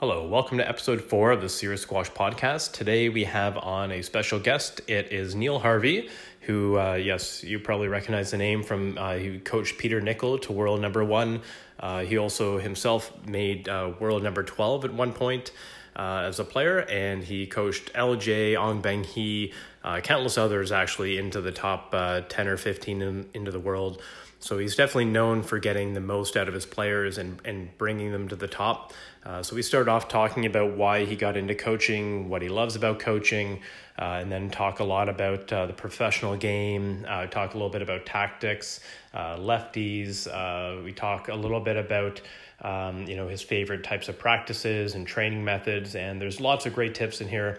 Hello, welcome to episode four of the Serious Squash podcast. Today we have on a special guest. It is Neil Harvey, who, uh, yes, you probably recognize the name from, uh, he coached Peter Nicol to world number one. Uh, he also himself made uh, world number 12 at one point uh, as a player, and he coached LJ, Ong Beng Hee, uh, countless others actually into the top 10 or 15 in, into the world. So he's definitely known for getting the most out of his players and, and bringing them to the top. Uh, so we start off talking about why he got into coaching, what he loves about coaching, uh, and then talk a lot about uh, the professional game, uh, talk a little bit about tactics, uh, lefties. Uh, we talk a little bit about um, you know his favorite types of practices and training methods, and there's lots of great tips in here.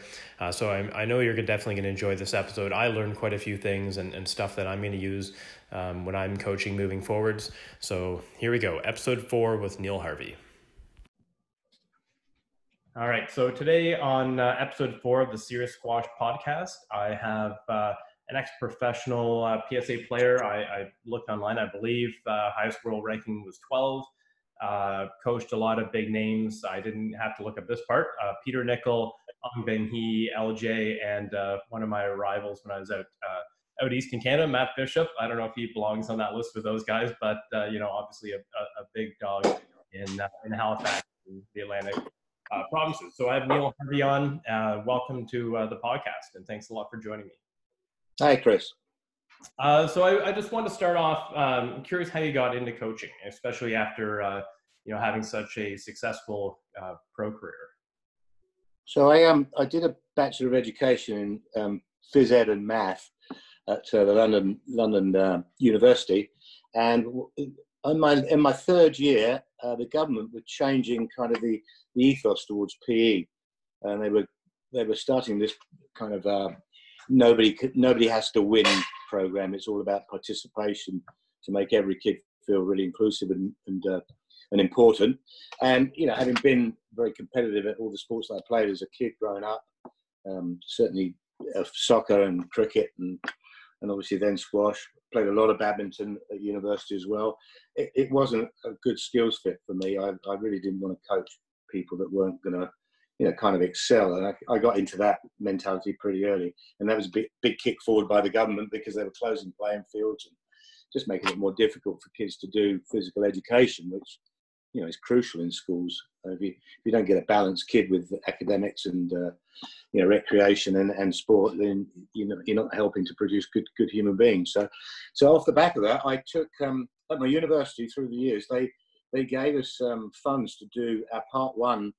so I, I know you're definitely going to enjoy this episode. I learned quite a few things and, and stuff that I'm going to use um, when I'm coaching moving forwards. So here we go, episode four with Neil Harvey. All right, so today on uh, episode four of the Serious Squash podcast, I have uh, an ex-professional uh, PSA player. I, I, looked online, I believe uh, highest world ranking was 12. Uh, coached a lot of big names. I didn't have to look up this part. Uh, Peter Nicol, Ong Beng Hee, LJ, and one of my rivals when I was out out east in Canada, Matt Bishop. I don't know if he belongs on that list with those guys, but uh, you know, obviously a, a, a big dog in uh, in Halifax, in the Atlantic uh, provinces. So I have Neil Harvey on. Uh, welcome to uh, the podcast, and thanks a lot for joining me. Hi, Chris. Uh, so I, I, just want to start off. Um, I'm curious how you got into coaching, especially after you know having such a successful pro career. So I um I did a bachelor of education in um, phys ed and math at uh, the London London uh, University, and in my in my third year, uh, the government were changing kind of the, the ethos towards PE, and they were they were starting this kind of uh, nobody nobody has to win program. It's all about participation to make every kid feel really inclusive and and, uh, and important. And you know, having been very competitive at all the sports that I played as a kid growing up, um, certainly uh, soccer and cricket and and obviously then squash. Played a lot of badminton at university as well. It, it wasn't a good skills fit for me. I, I really didn't want to coach people that weren't going to, you know, kind of excel. And I, I, got into that mentality pretty early. And that was a big, big kick forward by the government because they were closing playing fields and just making it more difficult for kids to do physical education, which you know is crucial in schools. Uh, if you if you don't get a balanced kid with academics and uh, you know recreation and, and sport, then you know you're not helping to produce good good human beings. So so off the back of that, I took um, at my university through the years they they gave us um, funds to do our part one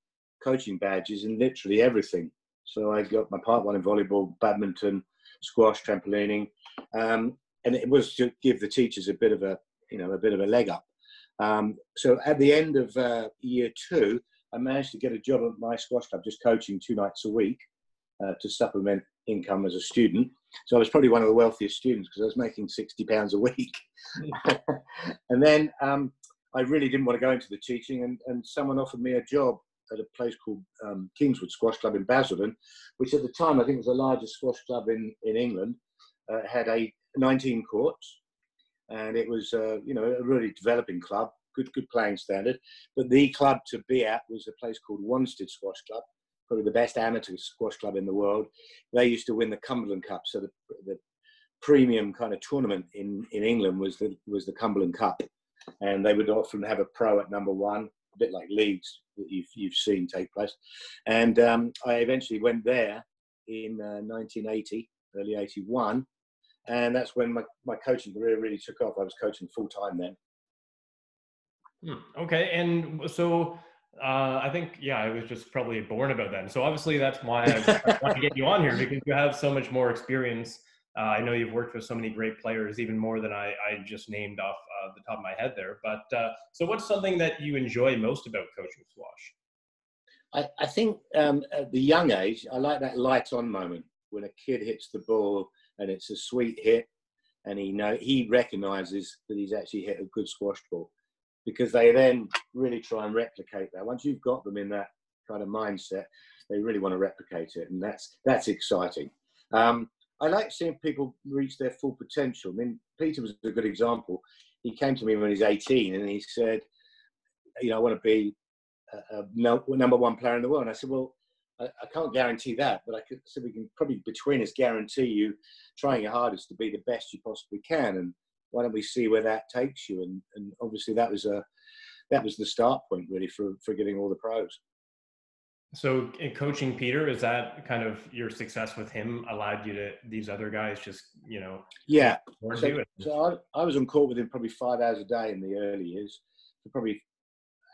coaching badges in literally everything. So I got my part one in volleyball, badminton, squash, trampolining, um, and it was to give the teachers a bit of a you know a bit of a leg up. Um, so at the end of uh, year two, I managed to get a job at my squash club, just coaching two nights a week uh, to supplement income as a student. So I was probably one of the wealthiest students because I was making sixty pounds a week. and then um, I really didn't want to go into the teaching, and, and someone offered me a job at a place called um, Kingswood Squash Club in Basildon, which at the time I think was the largest squash club in in England. Uh, had a 19 courts, and it was uh, you know a really developing club, good good playing standard. But the club to be at was a place called Wanstead Squash Club, probably the best amateur squash club in the world. They used to win the Cumberland Cup, so the, the premium kind of tournament in, in England was the was the Cumberland Cup, and they would often have a pro at number one, a bit like leagues that you've you've seen take place. And um, I eventually went there in uh, 1980, early 81, and that's when my, my coaching career really took off. I was coaching full time then. Hmm. Okay, and so uh, I think yeah, I was just probably born about then. So obviously that's why I, I want to get you on here because you have so much more experience. Uh, I know you've worked with so many great players, even more than I, I just named off uh, the top of my head there. But uh, so, what's something that you enjoy most about coaching squash? I, I think um, at the young age, I like that light on moment when a kid hits the ball and it's a sweet hit, and he know he recognises that he's actually hit a good squash ball because they then really try and replicate that. Once you've got them in that kind of mindset, they really want to replicate it, and that's that's exciting. Um, I like seeing people reach their full potential. I mean, Peter was a good example. He came to me when he was 18, and he said, "You know, I want to be a, a number one player in the world. And I said, well, I, I can't guarantee that, but I could, so we can probably between us guarantee you trying your hardest to be the best you possibly can. And why don't we see where that takes you? And, and obviously that was a, that was the start point really for, for getting all the pros. So in coaching Peter, is that kind of your success with him allowed you to these other guys just, you know, yeah. So, so I, I was on court with him probably five hours a day in the early years for probably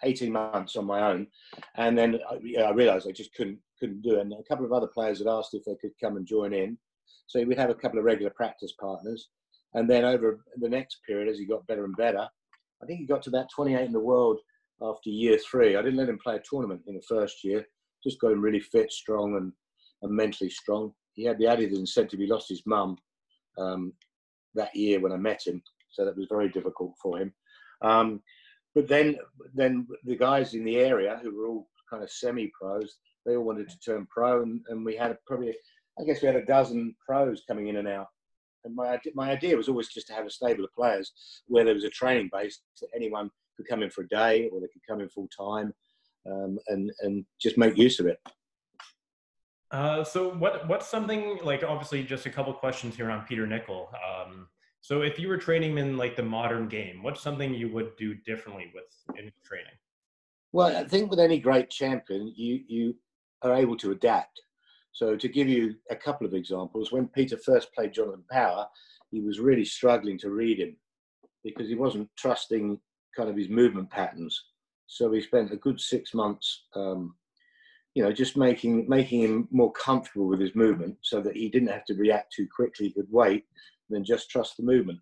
18 months on my own. And then I, yeah, I realized I just couldn't, couldn't do. And a couple of other players had asked if they could come and join in. So we'd have a couple of regular practice partners. And then over the next period, as he got better and better, I think he got to about 28 in the world after year three. I didn't let him play a tournament in the first year just got him really fit, strong, and, and mentally strong. He had the added incentive. He lost his mum um, that year when I met him, so that was very difficult for him. Um, but then, then the guys in the area who were all kind of semi-pros, they all wanted to turn pro, and, and we had probably, I guess, we had a dozen pros coming in and out. And my my idea was always just to have a stable of players where there was a training base that anyone could come in for a day or they could come in full time um, and and just make use of it. Uh, so what what's something like obviously just a couple questions here on Peter Nicol. Um, so if you were training in like the modern game, what's something you would do differently with in training? Well, I think with any great champion, you you are able to adapt. So to give you a couple of examples, when Peter first played Jonathan Power, he was really struggling to read him because he wasn't trusting kind of his movement patterns. So we spent a good six months, um, you know, just making making him more comfortable with his movement, so that he didn't have to react too quickly. He could wait, and then just trust the movement.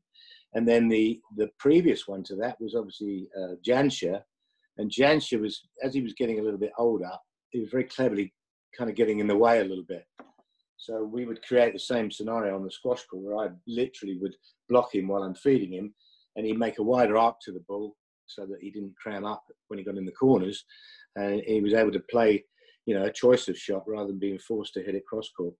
And then the the previous one to that was obviously uh, Jansher, and Jansher was as he was getting a little bit older, he was very cleverly kind of getting in the way a little bit. So we would create the same scenario on the squash court where I literally would block him while I'm feeding him, and he'd make a wider arc to the ball, so that he didn't cram up when he got in the corners, and he was able to play, you know, a choice of shot rather than being forced to hit it cross court.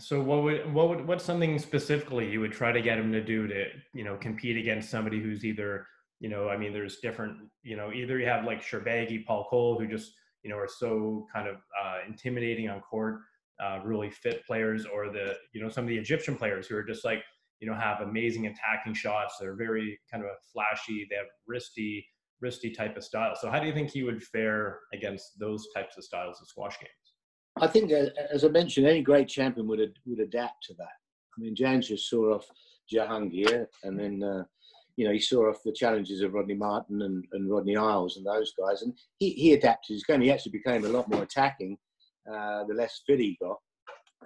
So what would what would what's something specifically you would try to get him to do to you know compete against somebody who's either you know I mean there's different you know either you have like Shorbagy, Paul Coll who just you know are so kind of uh, intimidating on court, uh, really fit players, or the you know some of the Egyptian players who are just like you know, have amazing attacking shots. They're very kind of flashy. They have wristy, wristy type of style. So how do you think he would fare against those types of styles of squash games? I think, uh, as I mentioned, any great champion would would adapt to that. I mean, Jan just saw off Jahangir, and then uh, you know he saw off the challenges of Rodney Martin and, and Rodney Eyles and those guys, and he, he adapted his game. He actually became a lot more attacking uh, the less fit he got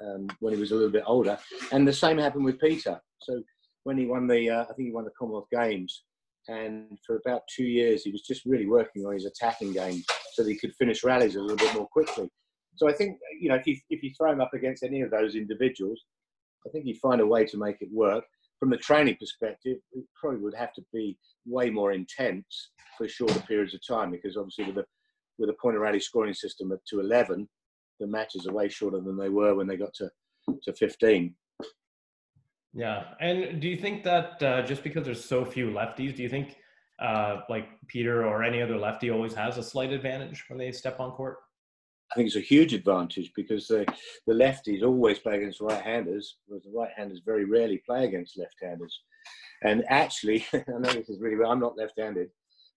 um, when he was a little bit older. And the same happened with Peter. So when he won the, uh, I think he won the Commonwealth Games, and for about two years he was just really working on his attacking game so that he could finish rallies a little bit more quickly. So I think you know if you if you throw him up against any of those individuals, I think he'd find a way to make it work. From the training perspective, it probably would have to be way more intense for shorter periods of time because obviously with a with a point of rally scoring system to 11, the matches are way shorter than they were when they got to to 15. Yeah, and do you think that uh, just because there's so few lefties, do you think uh, like Peter or any other lefty always has a slight advantage when they step on court? I think it's a huge advantage because the, the lefties always play against right-handers, whereas the right-handers very rarely play against left-handers. And actually, I know this is really I'm not left-handed,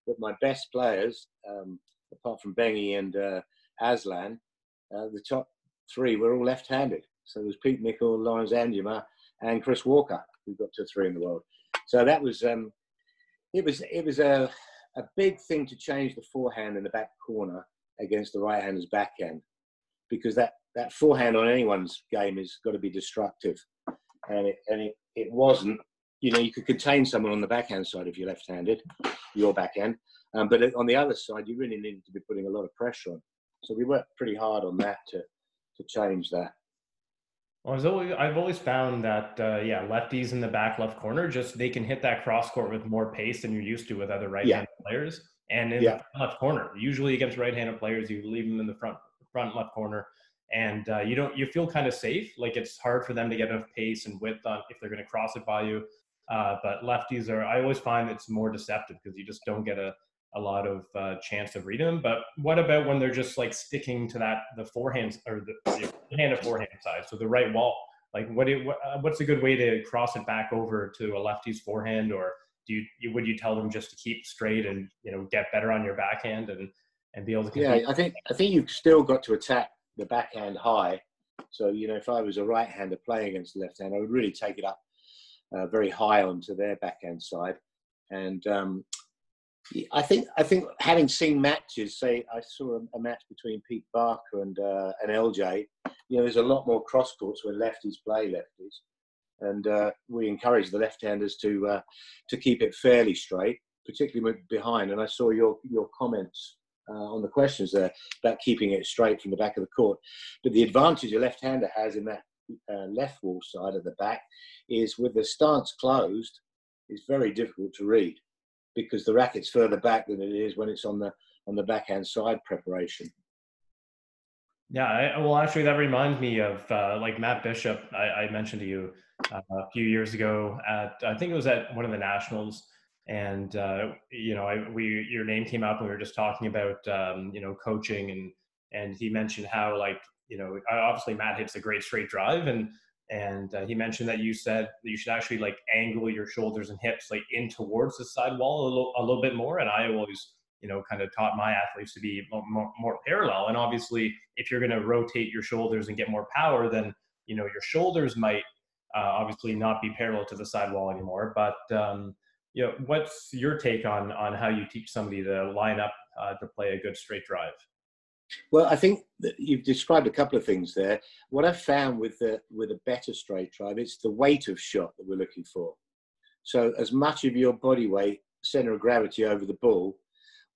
but my best players, um, apart from Beng Hee and uh, Azlan, uh, the top three were all left-handed. So there was Pete Nicol, Lawrence Anjema, and Chris Walker, who got to three in the world. So that was um, it was it was a a big thing to change the forehand in the back corner against the right-hander's backhand, because that that forehand on anyone's game has got to be destructive, and it and it, it wasn't. You know, you could contain someone on the backhand side if you're left-handed, your backhand, um, but on the other side, you really needed to be putting a lot of pressure on. So we worked pretty hard on that to to change that. Well, I've always, I've always found that uh, yeah, lefties in the back left corner just they can hit that cross court with more pace than you're used to with other right-handed yeah. players. And in yeah. the left corner, usually against right-handed players, you leave them in the front front left corner, and uh, you don't you feel kind of safe. Like it's hard for them to get enough pace and width on if they're going to cross it by you. Uh, but lefties are I always find it's more deceptive because you just don't get a a lot of uh, chance of reading them. But what about when they're just like sticking to that the forehand or the, the hand of forehand side, so the right wall? Like, what, do, what uh, what's a good way to cross it back over to a lefty's forehand, or do you would you tell them just to keep straight and you know get better on your backhand and and be able to? Compete? Yeah, I think I think you've still got to attack the backhand high. So you know, if I was a right-hander playing against the left hand, I would really take it up uh, very high onto their backhand side, and um, I think I think having seen matches, say I saw a, a match between Pete Barker and uh, and LJ. You know, there's a lot more cross courts where lefties play lefties, and uh, we encourage the left-handers to uh, to keep it fairly straight, particularly behind. And I saw your your comments uh, on the questions there about keeping it straight from the back of the court. But the advantage a left-hander has in that uh, left wall side of the back is with the stance closed, it's very difficult to read because the racket's further back than it is when it's on the on the backhand side preparation. Yeah, I, well, actually, that reminds me of uh, like Matt Bishop. I, I mentioned to you uh, a few years ago at I think it was at one of the nationals, and uh, you know, I, we your name came up and we were just talking about um, you know coaching and and he mentioned how like you know obviously Matt hits a great straight drive and and uh, he mentioned that you said you should actually like angle your shoulders and hips like in towards the side wall a little a little bit more. And i always you know kind of taught my athletes to be more, more parallel. And obviously if you're going to rotate your shoulders and get more power then you know your shoulders might uh, obviously not be parallel to the sidewall anymore but um, you know what's your take on on how you teach somebody to line up uh, to play a good straight drive well, I think that you've described a couple of things there. What I've found with the with a better straight drive, it's the weight of shot that we're looking for. So as much of your body weight, center of gravity over the ball,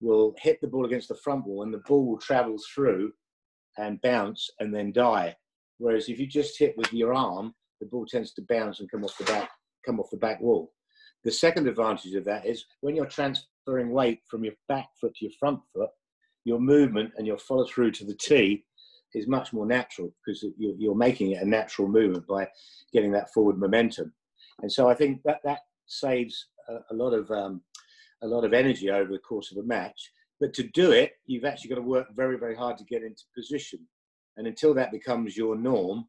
will hit the ball against the front wall, and the ball will travel through and bounce and then die. Whereas if you just hit with your arm, the ball tends to bounce and come off the back come off the back wall. The second advantage of that is when you're transferring weight from your back foot to your front foot, your movement and your follow through to the tee is much more natural because you're, making it a natural movement by getting that forward momentum. And so I think that that saves a, lot of um, a lot of energy over the course of a match. But to do it, you've actually got to work very, very hard to get into position. And until that becomes your norm,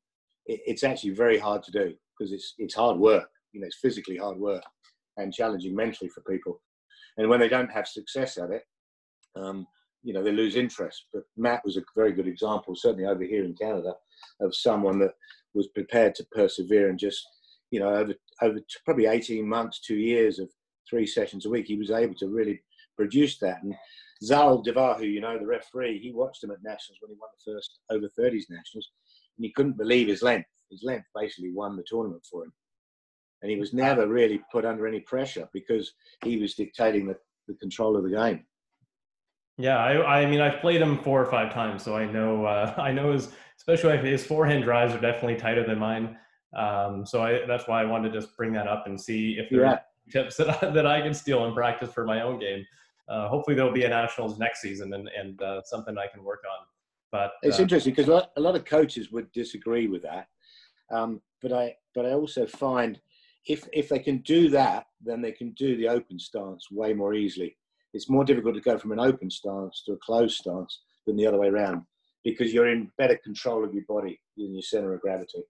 it, it's actually very hard to do because it's it's hard work. You know, it's physically hard work and challenging mentally for people. And when they don't have success at it, um, you know they lose interest. But Matt was a very good example, certainly over here in Canada, of someone that was prepared to persevere and just you know over over probably 18 months, two years of three sessions a week, he was able to really produce that. And Zal Devar, who you know, the referee, he watched him at nationals when he won the first over 30s nationals, and he couldn't believe his length. His length basically won the tournament for him. And he was never really put under any pressure because he was dictating the, the control of the game. Yeah, I, I mean, I've played him four or five times, so I know uh, I know his, especially his forehand drives are definitely tighter than mine. Um, so I, that's why I wanted to just bring that up and see if there yeah. are tips that I, that I can steal and practice for my own game. Uh, hopefully, there'll be a nationals next season and and uh, something I can work on. But it's uh, interesting because a lot, of coaches would disagree with that. Um, but I but I also find if if they can do that, then they can do the open stance way more easily it's more difficult to go from an open stance to a closed stance than the other way around because you're in better control of your body in your center of gravity.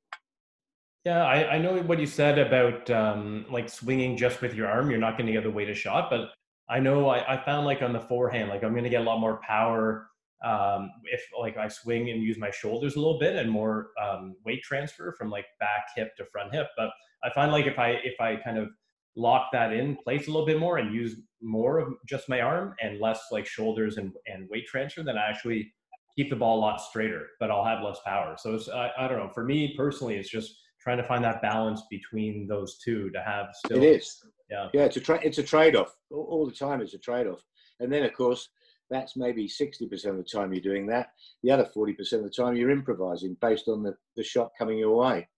Yeah, I, I know what you said about um, like swinging just with your arm. You're not going to get the weight of shot, but I know I, I found like on the forehand, like I'm going to get a lot more power um, if like I swing and use my shoulders a little bit and more um, weight transfer from like back hip to front hip. But I find like if I if I kind of lock that in place a little bit more and use more of just my arm and less like shoulders and, and weight transfer, then I actually keep the ball a lot straighter, but I'll have less power. So it's, I, I don't know. For me personally, it's just trying to find that balance between those two to have still. It is. Yeah. Yeah. It's a tra- it's a trade off all, all the time. It's a trade off. And then of course, that's maybe 60% of the time you're doing that. The other 40% of the time you're improvising based on the, the shot coming your way.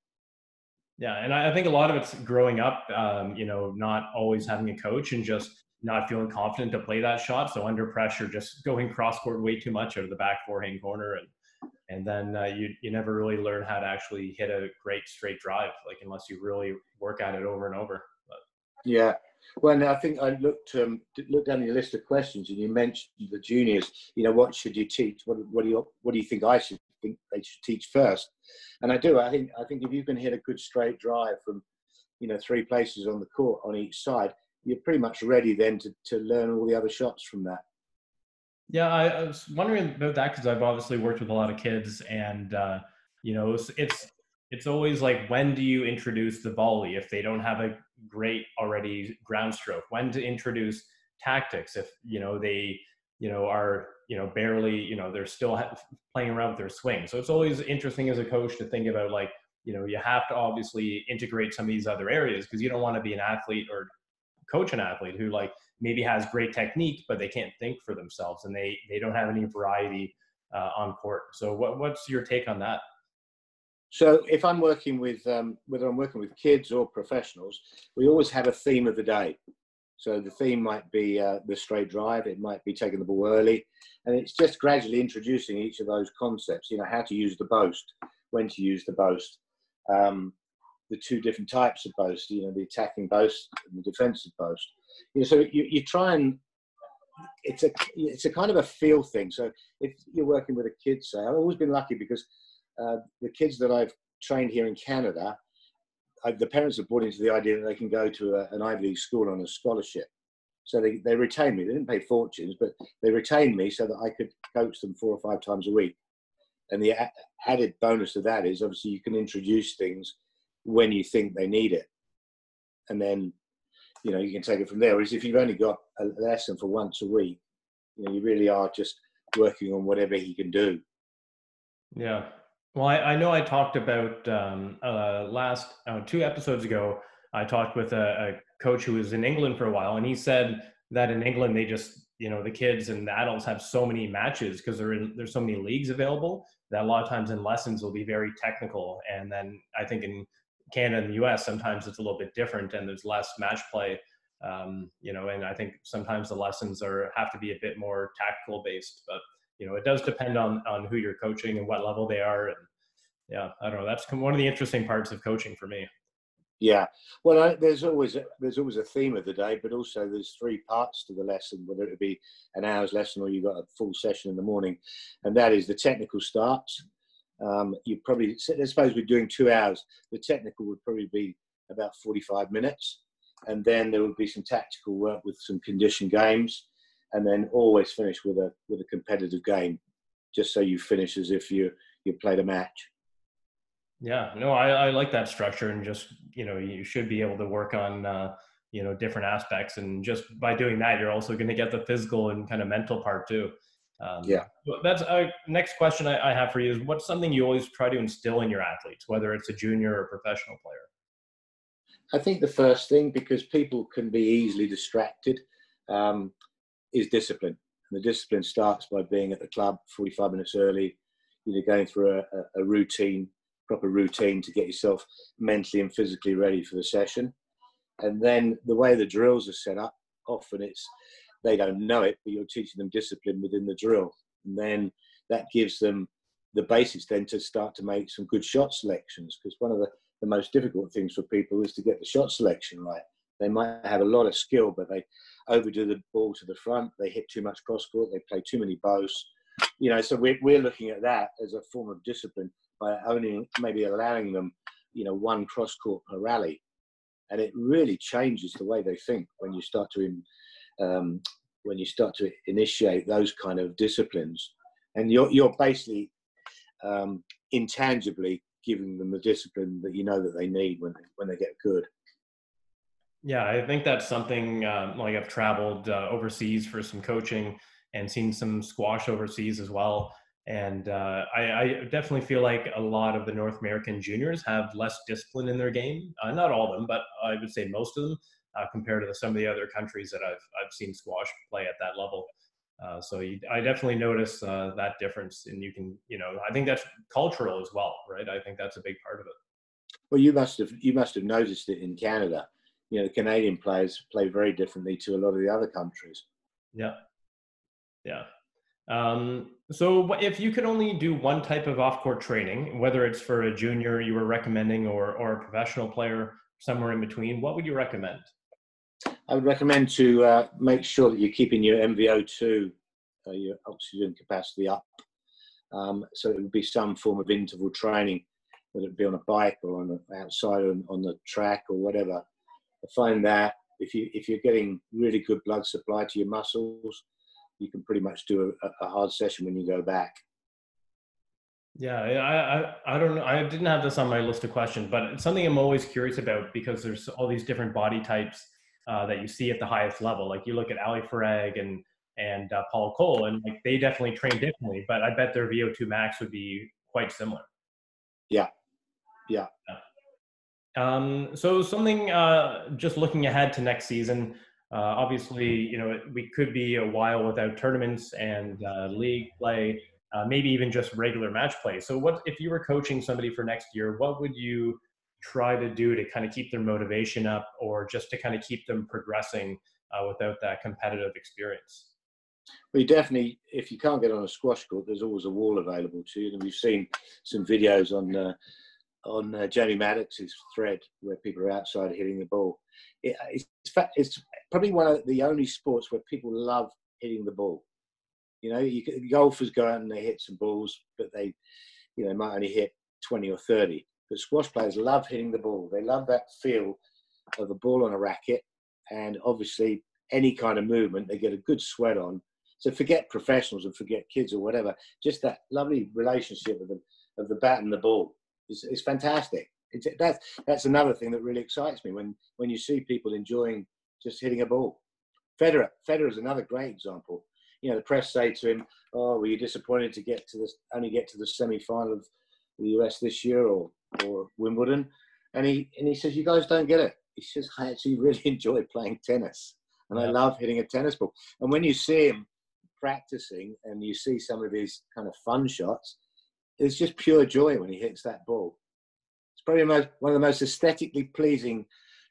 Yeah, and I think a lot of it's growing up, um, you know, not always having a coach and just not feeling confident to play that shot. So under pressure, just going cross court way too much out of the back forehand corner, and and then uh, you you never really learn how to actually hit a great straight drive, like unless you really work at it over and over. But. Yeah, Well, I think I looked um, looked down your list of questions, and you mentioned the juniors. You know, what should you teach? What, what do you what do you think I should think they should teach first? And I do. I think I think if you can hit a good straight drive from, you know, three places on the court on each side, you're pretty much ready then to to learn all the other shots from that. Yeah, I, I was wondering about that because I've obviously worked with a lot of kids, and uh, you know, it's, it's it's always like when do you introduce the volley if they don't have a great already ground stroke? When to introduce tactics if you know they you know are you know barely you know they're still playing around with their swing. So it's always interesting as a coach to think about like you know you have to obviously integrate some of these other areas because you don't want to be an athlete or coach an athlete who like maybe has great technique but they can't think for themselves and they they don't have any variety uh, on court. So what, what's your take on that so if I'm working with, um, whether I'm working with kids or professionals, we always have a theme of the day. So the theme might be uh, the straight drive, it might be taking the ball early, and it's just gradually introducing each of those concepts. You know, how to use the boast, when to use the boast, um, the two different types of boast. You know, the attacking boast and the defensive boast. You know, so you, you try and it's a it's a kind of a feel thing. So if you're working with a kid, say, I've always been lucky because uh, the kids that I've trained here in Canada, I, the parents have bought into the idea that they can go to a, an Ivy League school on a scholarship. So they, they retained me. They didn't pay fortunes, but they retained me so that I could coach them four or five times a week. And the a- added bonus of that is obviously you can introduce things when you think they need it. And then, you know, you can take it from there. Whereas if you've only got a lesson for once a week, you know, you really are just working on whatever he can do. Yeah. Well, I, I know I talked about um, uh, last uh, two episodes ago. I talked with a, a, coach who was in England for a while, and he said that in England they just you know the kids and the adults have so many matches because there there's so many leagues available that a lot of times in lessons will be very technical, and then I think in Canada and the U.S. sometimes it's a little bit different, and there's less match play. Um, you know, and I think sometimes the lessons are have to be a bit more tactical based, but you know, it does depend on on who you're coaching and what level they are. And yeah, I don't know. That's one of the interesting parts of coaching for me. Yeah, well, I, there's always a, there's always a theme of the day, but also there's three parts to the lesson, whether it be an hour's lesson or you've got a full session in the morning, and that is the technical starts. Um, you probably, suppose, we're doing two hours. The technical would probably be about 45 minutes, and then there would be some tactical work with some condition games, and then always finish with a with a competitive game, just so you finish as if you you played a match. Yeah, no, I, I like that structure, and just you know, you should be able to work on uh, you know different aspects, and just by doing that, you're also going to get the physical and kind of mental part too. Um, yeah, that's a uh, next question I, I have for you is what's something you always try to instill in your athletes, whether it's a junior or professional player. I think the first thing, because people can be easily distracted, um, is discipline. And the discipline starts by being at the club 45 minutes early, you know, going through a, a routine, proper routine to get yourself mentally and physically ready for the session. And then the way the drills are set up, often it's they don't know it, but you're teaching them discipline within the drill. And then that gives them the basis then to start to make some good shot selections. Because one of the, the most difficult things for people is to get the shot selection right. They might have a lot of skill, but they overdo the ball to the front. They hit too much cross court. They play too many boasts. You know, so we're, we're looking at that as a form of discipline by only maybe allowing them, you know, one cross court per rally. And it really changes the way they think when you start to, um, when you start to initiate those kind of disciplines. And you're, you're basically um, intangibly giving them the discipline that you know that they need when they, when they get good. Yeah, I think that's something um, like I've traveled uh, overseas for some coaching and seen some squash overseas as well. And uh, I, I, definitely feel like a lot of the North American juniors have less discipline in their game. Uh, not all of them, but I would say most of them uh, compared to the, some of the other countries that I've, I've seen squash play at that level. Uh, so you, I definitely notice uh, that difference, and you can, you know, I think that's cultural as well, right? I think that's a big part of it. Well, you must have you must have noticed it in Canada you know, the Canadian players play very differently to a lot of the other countries. Yeah. Yeah. Um, so if you could only do one type of off-court training, whether it's for a junior you were recommending or, or a professional player somewhere in between, what would you recommend? I would recommend to uh, make sure that you're keeping your MVO2, uh, your oxygen capacity up. Um, so it would be some form of interval training, whether it be on a bike or on the outside on, on the track or whatever. I find that if you if you're getting really good blood supply to your muscles, you can pretty much do a, a hard session when you go back. Yeah, I, I, I don't know. I didn't have this on my list of questions, but it's something I'm always curious about because there's all these different body types uh, that you see at the highest level. Like you look at Ali Farag and and uh, Paul Coll, and like they definitely train differently. But I bet their VO2 max would be quite similar. Yeah, yeah. Um, so something uh, just looking ahead to next season. Uh, obviously, you know we could be a while without tournaments and uh, league play uh, maybe even just regular match play. So, what if you were coaching somebody for next year? What would you try to do to kind of keep their motivation up, or just to kind of keep them progressing without that competitive experience? You definitely, if you can't get on a squash court, there's always a wall available to you, and we've seen some videos on. Uh, on uh, Jamie Maddox's thread where people are outside hitting the ball. It, it's, it's probably one of the only sports where people love hitting the ball. You know, you, golfers go out and they hit some balls, but they, you know, might only hit 20 or 30. But squash players love hitting the ball. They love that feel of the ball on a racket, and obviously any kind of movement, they get a good sweat on. So forget professionals and forget kids or whatever. Just that lovely relationship of the of the bat and the ball is, is fantastic. It's, that's that's another thing that really excites me when when you see people enjoying just hitting a ball. Federer, Federer is another great example you know, the press say to him, "Oh, were you disappointed to get to this only get to the semi-final of the US this year or or Wimbledon?" And he and he says, "You guys don't get it." He says, "I actually really enjoy playing tennis, and. I love hitting a tennis ball." And when you see him practicing and you see some of his kind of fun shots, it's just pure joy when he hits that ball. It's probably most, one of the most aesthetically pleasing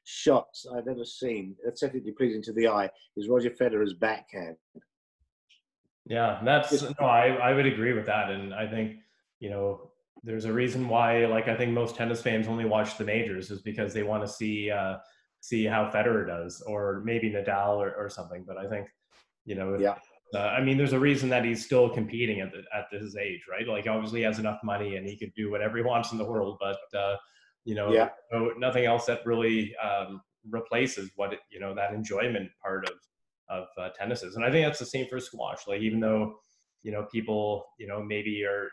shots I've ever seen, aesthetically pleasing to the eye, is Roger Federer's backhand. Yeah, that's no, I, I would agree with that. And I think, you know, there's a reason why like I think most tennis fans only watch the majors is because they want to see uh see how Federer does or maybe Nadal or, or something. But I think, you know, yeah. Uh, I mean, there's a reason that he's still competing at the, at this age, right? Like, obviously, he has enough money and he could do whatever he wants in the world, but uh, you know, yeah. no, nothing else that really um, replaces what it, you know that enjoyment part of of uh, tennises. And I think that's the same for squash. Like even though you know people you know maybe are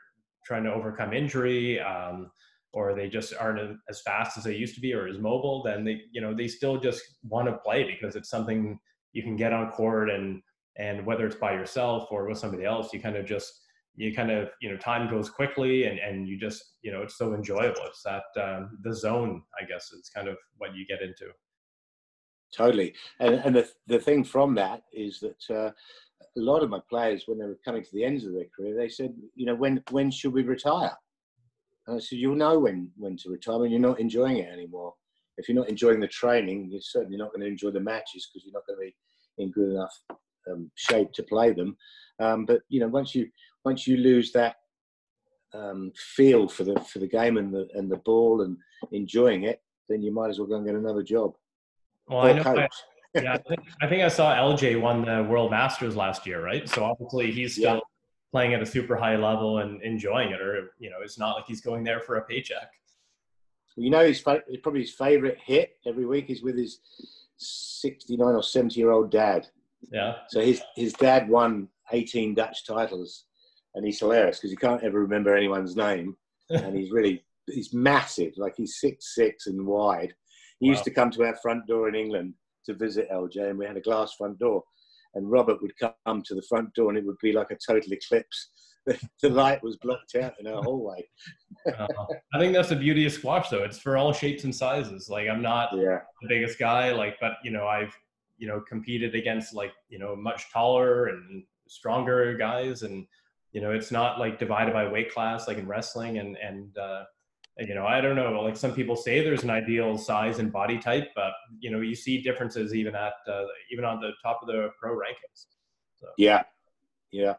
trying to overcome injury um, or they just aren't as fast as they used to be or as mobile, then they you know they still just want to play because it's something you can get on court and and whether it's by yourself or with somebody else, you kind of just you kind of you know time goes quickly and and you just you know it's so enjoyable it's that um, the zone i guess is kind of what you get into Totally. And, and the, the thing from that is that uh, a lot of my players, when they were coming to the ends of their career, they said, you know, when, when should we retire? And I said, you'll know when, when to retire when you're not enjoying it anymore. If you're not enjoying the training, you're certainly not going to enjoy the matches because you're not going to be in good enough um, shape to play them. Um, but you know, once you once you lose that um, feel for the for the game and the and the ball and enjoying it, then you might as well go and get another job. Well, I know. I, yeah, I think, I think, I saw LJ won the World Masters last year, right? So obviously he's still yeah. playing at a super high level and enjoying it, or you know, it's not like he's going there for a paycheck. You know, his probably his favorite hit every week is with his 69 or 70 year old dad. Yeah. So his his dad won 18 Dutch titles, and he's hilarious because he can't ever remember anyone's name, and he's really he's massive, like he's six six and wide he wow. used to come to our front door in England to visit LJ, and we had a glass front door. And Robert would come to the front door, and it would be like a total eclipse. the light was blocked out in our hallway. uh, I think that's the beauty of squash, though. It's for all shapes and sizes. Like I'm not yeah. the biggest guy, like, but you know, I've you know competed against like you know much taller and stronger guys, and you know, it's not like divided by weight class like in wrestling, and and uh, you know, I don't know. Like some people say, there's an ideal size and body type, but you know, you see differences even at uh, even on the top of the pro rankings. So. Yeah, yeah.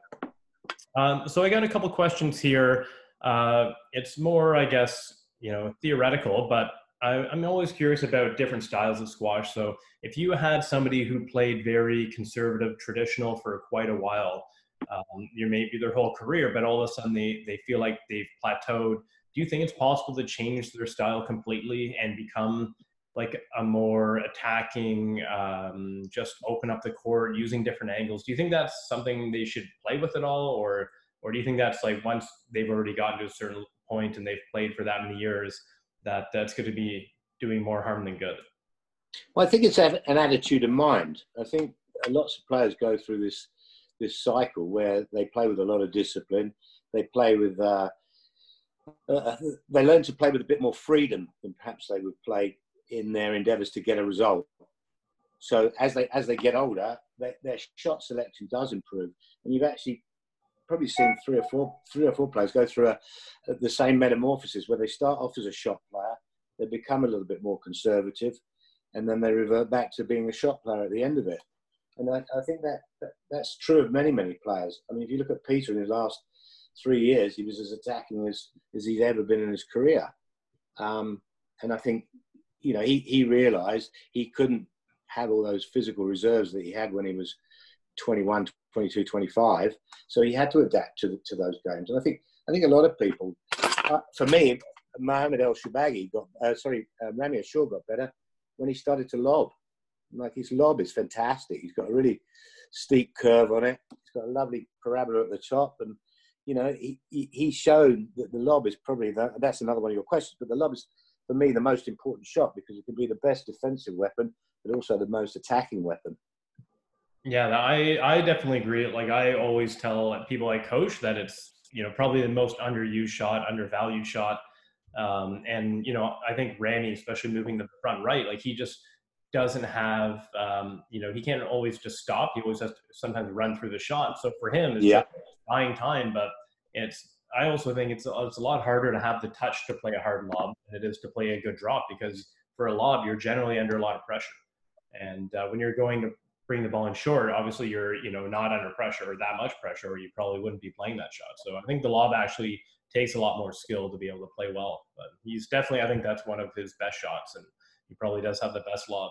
Um, so I got a couple questions here. Uh, it's more, I guess, you know, theoretical, but I, am always curious about different styles of squash. So if you had somebody who played very conservative, traditional for quite a while, um, you maybe their whole career, but all of a sudden they they feel like they've plateaued. Do you think it's possible to change their style completely and become like a more attacking, um, just open up the court using different angles? Do you think that's something they should play with at all, or or do you think that's like once they've already gotten to a certain point and they've played for that many years that that's going to be doing more harm than good? Well, I think it's an attitude of mind. I think lots of players go through this this cycle where they play with a lot of discipline. They play with uh, uh, they learn to play with a bit more freedom than perhaps they would play in their endeavours to get a result. So as they as they get older, they, their shot selection does improve, and you've actually probably seen three or four three or four players go through a, the same metamorphosis where they start off as a shot player, they become a little bit more conservative, and then they revert back to being a shot player at the end of it. And I, I think that, that, that's true of many many players. I mean, if you look at Peter in his last three years, he was as attacking as, as he's ever been in his career. Um, and I think, you know, he, he realised he couldn't have all those physical reserves that he had when he was 21, 22, 25. So he had to adapt to, to those games. And I think, I think a lot of people, uh, for me, Mohamed El Shorbagy got, uh, sorry, uh, Ramy Ashour got better when he started to lob. Like his lob is fantastic. He's got a really steep curve on it. He's got a lovely parabola at the top, and you know he, he he's shown that the lob is probably the, that's another one of your questions. But the lob is for me the most important shot because it can be the best defensive weapon, but also the most attacking weapon. Yeah, I I definitely agree. Like I always tell people I coach that it's you know probably the most underused shot, undervalued shot. Um, and you know, I think Ramy, especially moving to the front right, like he just doesn't have, um, you know, he can't always just stop. He always has to sometimes run through the shot. So for him, it's yeah. buying time. But it's, I also think it's it's a lot harder to have the touch to play a hard lob than it is to play a good drop because for a lob you're generally under a lot of pressure, and uh, when you're going to bring the ball in short, obviously you're you know not under pressure or that much pressure, or you probably wouldn't be playing that shot. So I think the lob actually takes a lot more skill to be able to play well. But he's definitely, I think that's one of his best shots, and he probably does have the best lob.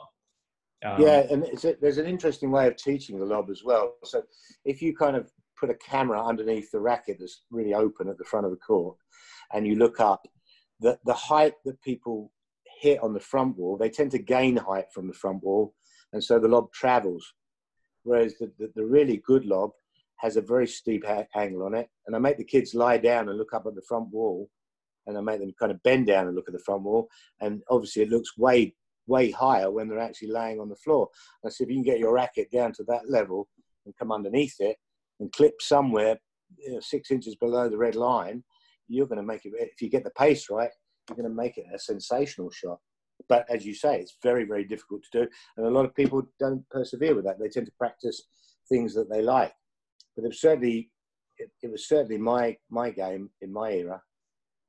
Um, yeah, and a, there's an interesting way of teaching the lob as well. So if you kind of put a camera underneath the racket that's really open at the front of the court, and you look up, the the height that people hit on the front wall, they tend to gain height from the front wall, and so the lob travels. Whereas the, the, the really good lob has a very steep angle on it, and I make the kids lie down and look up at the front wall, and I make them kind of bend down and look at the front wall, and obviously it looks way way higher when they're actually laying on the floor. I said, if you can get your racket down to that level and come underneath it and clip somewhere you know, six inches below the red line, you're going to make it. If you get the pace right, you're going to make it a sensational shot. But as you say, it's very, very difficult to do, and a lot of people don't persevere with that. They tend to practice things that they like. But it was certainly, it, it was certainly my my game in my era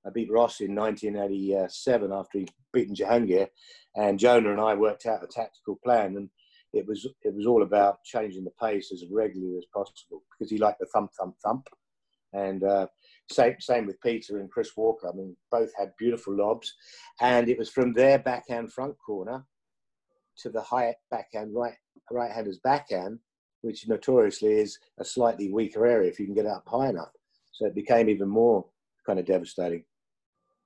I beat Ross in 1987 after he'd beaten Jahangir, and Jonah and I worked out a tactical plan, and it was it was all about changing the pace as regularly as possible because he liked the thump thump thump, and uh, same same with Peter and Chris Walker. I mean, both had beautiful lobs, and it was from their backhand front corner to the high backhand right right hander's backhand, which notoriously is a slightly weaker area if you can get up high enough. So it became even more kind of devastating.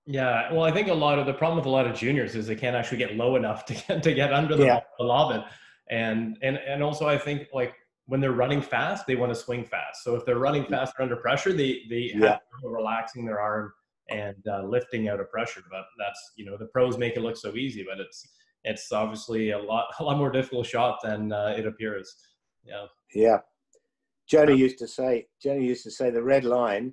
Yeah, well, I think a lot of the problem with a lot of juniors is they can't actually get low enough to get to get under the yeah. lob and and and also I think like when they're running fast, they want to swing fast. So if they're running fast under pressure, they they yeah. have relaxing their arm and uh, lifting out of pressure. But that's you know the pros make it look so easy, but it's it's obviously a lot a lot more difficult shot than uh, it appears. Yeah. Yeah. Johnny used to say. Johnny used to say the red line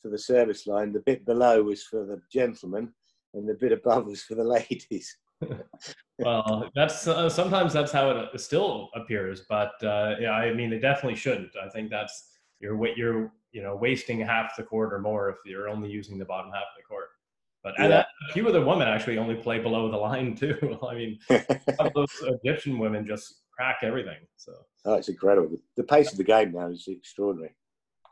for the service line. The bit below was for the gentlemen, and the bit above was for the ladies. Well, that's uh, sometimes that's how it still appears, but uh, yeah, I mean, it definitely shouldn't. I think that's you're you're you know wasting half the court or more if you're only using the bottom half of the court. But yeah. and a few of the women actually only play below the line too. I mean, those Egyptian women just crack everything. So oh, it's incredible. The pace of the game now is extraordinary.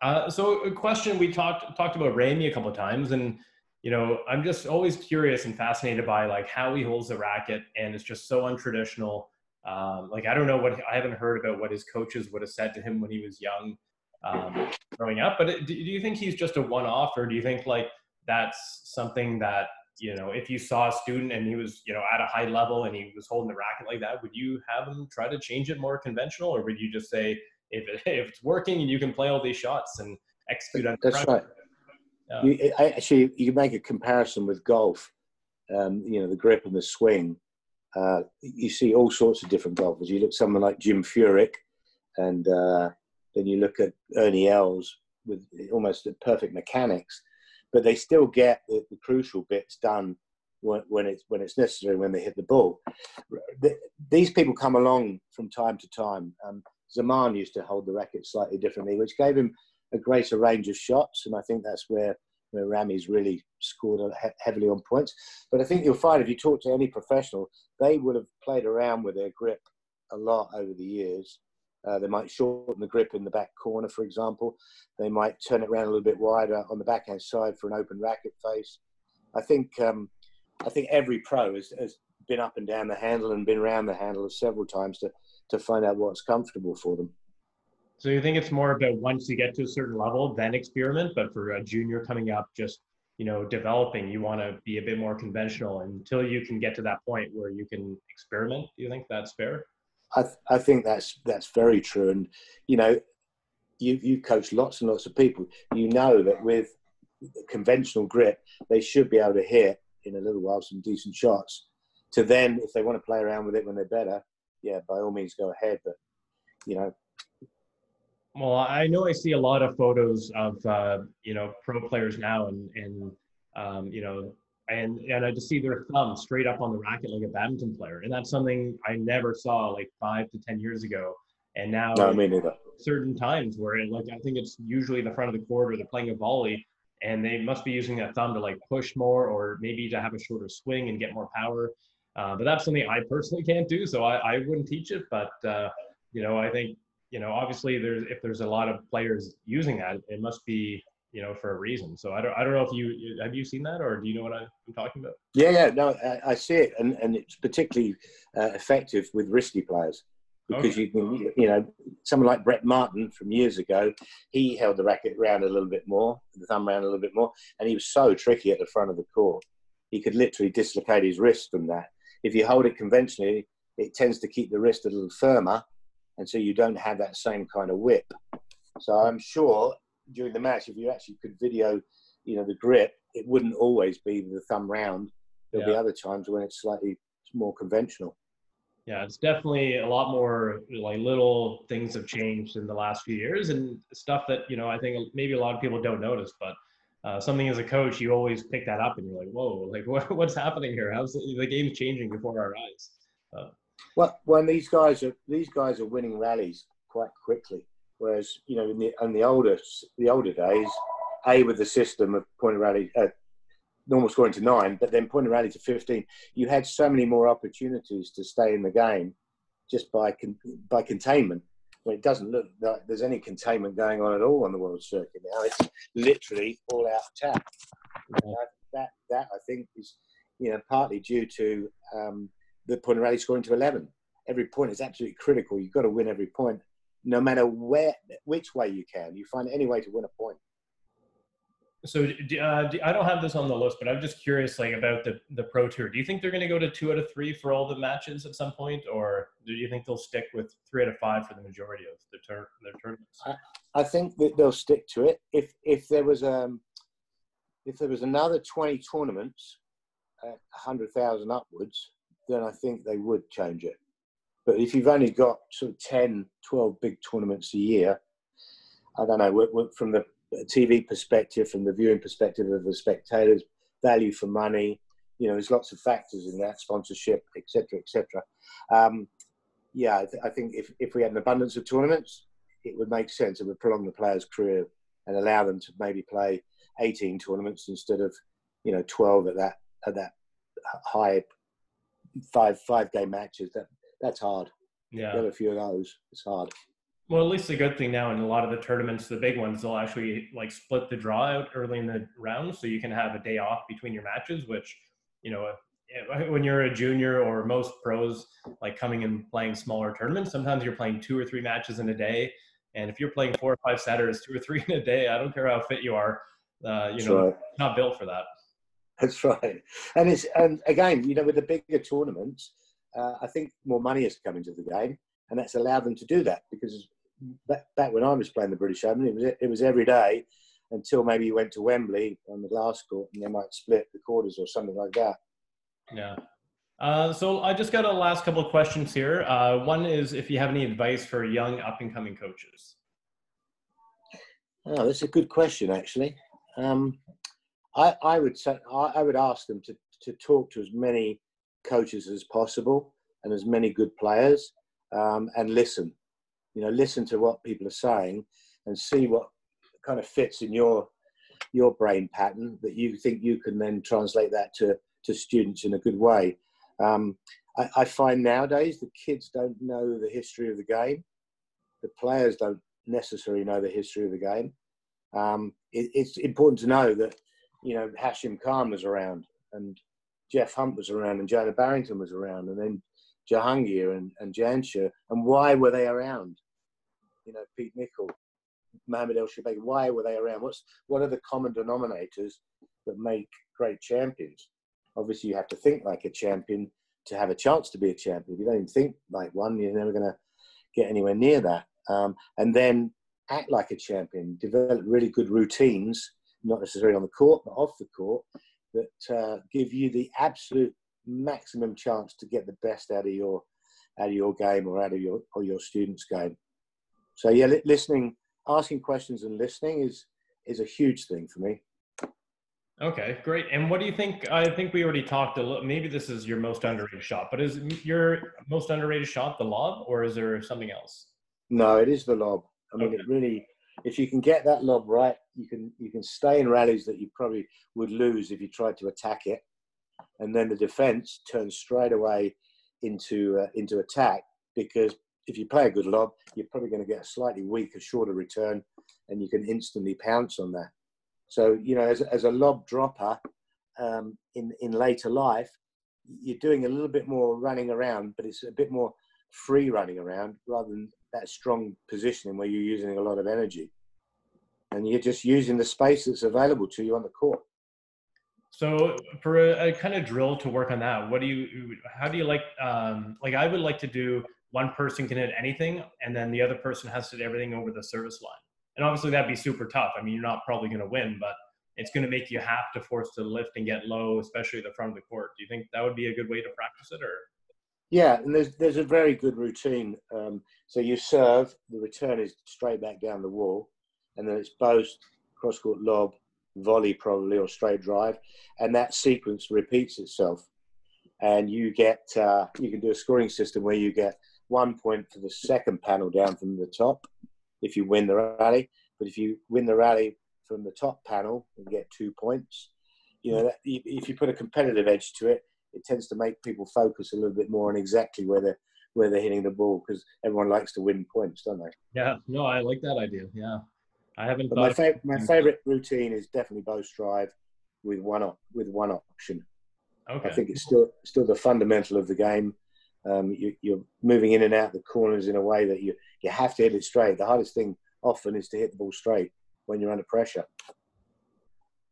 Uh, so a question we talked talked about Ramy a couple of times, and you know, I'm just always curious and fascinated by like how he holds the racket, and it's just so untraditional. Um, like I don't know what I haven't heard about what his coaches would have said to him when he was young, um, growing up. But do, do you think he's just a one-off, or do you think like that's something that you know, if you saw a student and he was, you know, at a high level and he was holding the racket like that, would you have him try to change it more conventional, or would you just say if it, if it's working and you can play all these shots and execute on that's right. Yeah. You, actually, you can make a comparison with golf. Um, you know, the grip and the swing. Uh, you see all sorts of different golfers. You look at someone like Jim Furyk, and uh, then you look at Ernie Els with almost perfect mechanics, but they still get the, the crucial bits done when, when, it's when it's necessary when they hit the ball. The, these people come along from time to time. Um, Zaman used to hold the racket slightly differently, which gave him a greater range of shots, and I think that's where where Ramy's really scored heavily on points. But I think you'll find if you talk to any professional, they would have played around with their grip a lot over the years. Uh, they might shorten the grip in the back corner, for example. They might turn it around a little bit wider on the backhand side for an open racket face. I think um, I think every pro has, has been up and down the handle and been around the handle several times to to find out what's comfortable for them. So you think it's more about once you get to a certain level, then experiment. But for a junior coming up, just you know, developing, you want to be a bit more conventional until you can get to that point where you can experiment. Do you think that's fair? I, th- I think that's that's very true. And you know, you you coach lots and lots of people. You know that with conventional grip, they should be able to hit in a little while some decent shots. To then, if they want to play around with it when they're better, yeah, by all means go ahead. But you know. Well, I know I see a lot of photos of uh, you know pro players now, and and um, you know, and and I just see their thumb straight up on the racket like a badminton player, and that's something I never saw like five to ten years ago. And now, no, me neither. Certain times where it, like I think it's usually the front of the court or they're playing a volley, and they must be using that thumb to like push more or maybe to have a shorter swing and get more power. Uh, but that's something I personally can't do, so I, I wouldn't teach it. But uh, you know, I think you know, obviously, there's if there's a lot of players using that, it must be you know for a reason. So I don't I don't know if you have you seen that or do you know what I'm talking about? Yeah, yeah, no, I, I see it, and and it's particularly uh, effective with risky players because okay. you can you know someone like Brett Martin from years ago, he held the racket around a little bit more, the thumb around a little bit more, and he was so tricky at the front of the court. He could literally dislocate his wrist from that if you hold it conventionally, it tends to keep the wrist a little firmer, and so you don't have that same kind of whip. So I'm sure during the match, if you actually could video, you know, the grip, it wouldn't always be the thumb round. There'll yeah. be other times when it's slightly more conventional. Yeah, it's definitely a lot more like little things have changed in the last few years and stuff that, you know, I think maybe a lot of people don't notice, but uh, something as a coach, you always pick that up and you're like, whoa, like what, what's happening here? How's the, the game's changing before our eyes? Uh, well, when these guys are these guys are winning rallies quite quickly, whereas you know in the in the older the older days, a with the system of point of rally, uh, normal scoring to nine, but then point of rally to fifteen, you had so many more opportunities to stay in the game just by con- by containment well, it doesn't look like there's any containment going on at all on the world circuit now. It's literally all out attack. That, that, that I think is, you know, partly due to um, the point rally scoring to 11. Every point is absolutely critical. You've got to win every point, no matter where, which way you can. You find any way to win a point. So uh, I don't have this on the list, but I'm just curious, like about the the pro tour. Do you think they're going to go to two out of three for all the matches at some point, or do you think they'll stick with three out of five for the majority of the tur- their tournaments? I, I think that they'll stick to it. If if there was um if there was another 20 tournaments at 100,000 upwards, then I think they would change it. But if you've only got sort of 10, 12 big tournaments a year, I don't know, from the TV perspective, from the viewing perspective of the spectators, value for money. You know, there's lots of factors in that, sponsorship, etc., etc. Um, yeah, I, th- I, think if, if we had an abundance of tournaments, it would make sense. It would prolong the player's career and allow them to maybe play 18 tournaments instead of, you know, 12 at that at that high five five game matches. That that's hard. Yeah, have a few of those. It's hard. Well, at least the good thing now in a lot of the tournaments, the big ones, they'll actually like split the draw out early in the round, so you can have a day off between your matches. Which, you know, when you're a junior or most pros, like coming and playing smaller tournaments, sometimes you're playing two or three matches in a day. And if you're playing four or five setters, two or three in a day, I don't care how fit you are, uh, you know, right. not built for that. That's right. And it's and again, you know, with the bigger tournaments, uh, I think more money has come into the game, and that's allowed them to do that because back, back when I was playing the British Open, it was it was every day until maybe you went to Wembley on the glass court, and they might split the quarters or something like that. Yeah. Uh, so I just got a last couple of questions here. Uh, one is if you have any advice for young up and coming coaches. Oh, that's a good question, actually. Um, I, I, would say I, I, would ask them to, to talk to as many coaches as possible and as many good players um, and listen. You know, listen to what people are saying and see what kind of fits in your your brain pattern that you think you can then translate that to to students in a good way. Um, I, I, find nowadays the kids don't know the history of the game. The players don't necessarily know the history of the game. Um, it, it's important to know that, you know, Hashim Khan was around and Geoff Hunt was around and Jonah Barrington was around and then Jahangir and, and. And why were they around? You know, Pete Nicol, Mohammed El Shorbagy, why were they around? What's, what are the common denominators that make great champions? obviously you have to think like a champion to have a chance to be a champion. If you don't even think like one, you're never going to get anywhere near that. Um, and then act like a champion, develop really good routines, not necessarily on the court, but off the court, that uh, give you the absolute maximum chance to get the best out of your out of your game or out of your or your students' game. So yeah, listening, asking questions and listening is is a huge thing for me. Okay, great. And what do you think? I think we already talked a little. Maybe this is your most underrated shot, but is your most underrated shot the lob, or is there something else? No, it is the lob. I mean, okay. it really. If you can get that lob right, you can you can stay in rallies that you probably would lose if you tried to attack it, and then the defense turns straight away into uh, into attack because if you play a good lob, you're probably going to get a slightly weaker, shorter return, and you can instantly pounce on that. So, you know, as, as a lob dropper um, in, in later life, you're doing a little bit more running around, but it's a bit more free running around rather than that strong positioning where you're using a lot of energy. And you're just using the space that's available to you on the court. So for a, a, kind of drill to work on that, what do you, how do you like, um, like I would like to do one person can hit anything and then the other person has to hit everything over the service line and obviously that'd be super tough. I mean, you're not probably going to win, but it's going to make you have to force to lift and get low, especially the front of the court. Do you think that would be a good way to practice it, or? Yeah, and there's there's a very good routine. Um, so you serve, the return is straight back down the wall, and then it's boast, cross court lob, volley probably or straight drive, and that sequence repeats itself. And you get uh, you can do a scoring system where you get one point for the second panel down from the top, if you win the rally. But if you win the rally from the top panel and get two points, you know, that, if you put a competitive edge to it, it tends to make people focus a little bit more on exactly where they're where they're hitting the ball because everyone likes to win points, don't they? Yeah, no, I like that idea. Yeah, I haven't. But my favorite my favorite routine is definitely boast drive with one op- with one option. Okay. I think it's still still the fundamental of the game. Um, you, are moving in and out the corners in a way that you you have to hit it straight. The hardest thing often is to hit the ball straight when you're under pressure.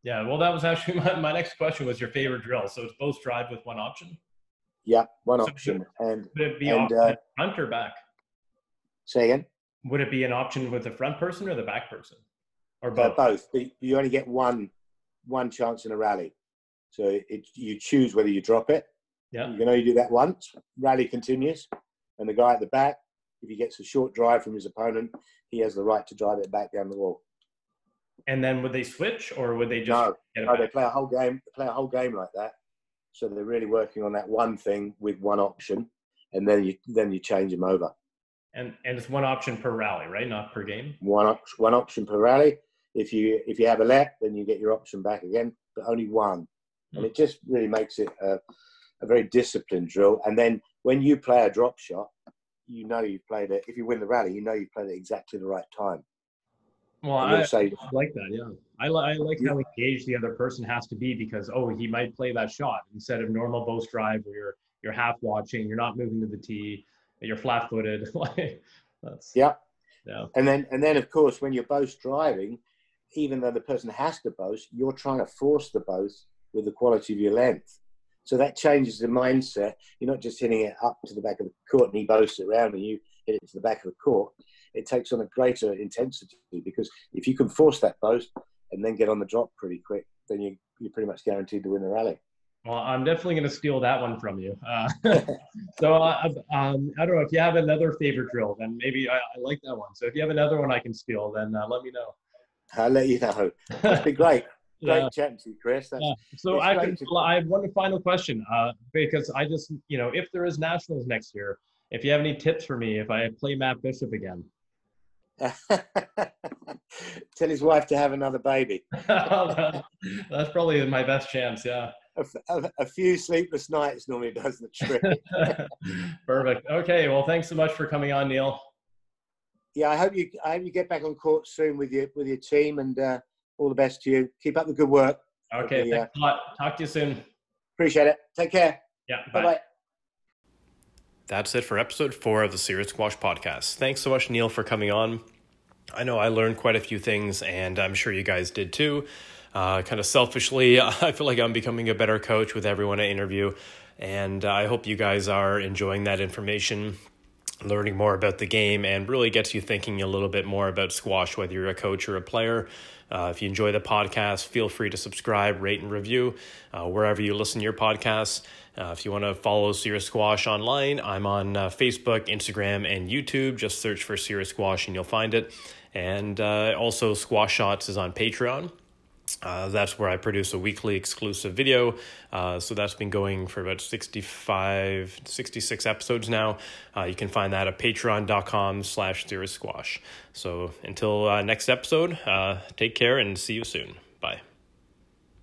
Yeah, well, that was actually my, my next question was your favorite drill. So it's boast drive with one option. Yeah, one so option. and would it be and, uh, front or back? Say again. Would it be an option with the front person or the back person, or both? Uh, both. You only get one one chance in a rally, so it, you choose whether you drop it. Yeah. You can only do that once. Rally continues, and the guy at the back if he gets a short drive from his opponent, he has the right to drive it back down the wall. And then would they switch, or would they just? No, no they play a whole game. Play a whole game like that. So they're really working on that one thing with one option, and then you then you change them over. And and it's one option per rally, right? Not per game. One op- one option per rally. If you if you have a let, then you get your option back again, but only one. Mm. And it just really makes it a, a very disciplined drill. And then when you play a drop shot, you know you've played it. If you win the rally, you know you've played it exactly the right time. Well, I, I, like that. Yeah, I, I like how engaged the other person has to be because oh, he might play that shot instead of normal boast drive where you're you're half watching, you're not moving to the tee, you're flat footed. That's yeah. Yeah. And then and then of course when you're boast driving, even though the person has to boast, you're trying to force the boast with the quality of your length. So that changes the mindset. You're not just hitting it up to the back of the court and he boasts around and you hit it to the back of the court it takes on a greater intensity because if you can force that boast and then get on the drop pretty quick, then you, you're pretty much guaranteed to win the rally. Well, I'm definitely going to steal that one from you. Uh, so uh, um, I don't know if you have another favorite drill, then maybe I, I, like that one. So if you have another one I can steal, then uh, let me know. I'll let you know. That'd be great. Great yeah. chatting to you, Chris. That's, yeah. So I, can, to... I have one final question uh, because I just, you know, if there is nationals next year, if you have any tips for me if I play Matt Bishop again. Tell his wife to have another baby. That's probably my best chance. Yeah. A, a, a, few sleepless nights normally does the trick. Perfect. Okay. Well, thanks so much for coming on, Neil. Yeah, I hope you. I hope you get back on court soon with your with your team, and uh, all the best to you. Keep up the good work. Okay. The, thanks uh, a lot. Talk to you soon. Appreciate it. Take care. Yeah. Bye bye. That's it for episode four of the Serious Squash podcast. Thanks so much, Neil, for coming on. I know I learned quite a few things, and I'm sure you guys did too. Uh, kind of selfishly, I feel like I'm becoming a better coach with everyone I interview, and I hope you guys are enjoying that information, learning more about the game, and really gets you thinking a little bit more about squash, whether you're a coach or a player. Uh, if you enjoy the podcast, feel free to subscribe, rate, and review uh, wherever you listen to your podcasts. Uh, if you want to follow Serious Squash online, I'm on uh, Facebook, Instagram, and YouTube. Just search for Serious Squash and you'll find it. And uh, also, Squash Shots is on Patreon. Uh, that's where I produce a weekly exclusive video. Uh, so that's been going for about 65, 66 episodes now. Uh, you can find that at patreon.com slash serious squash. So until next episode, take care and see you soon.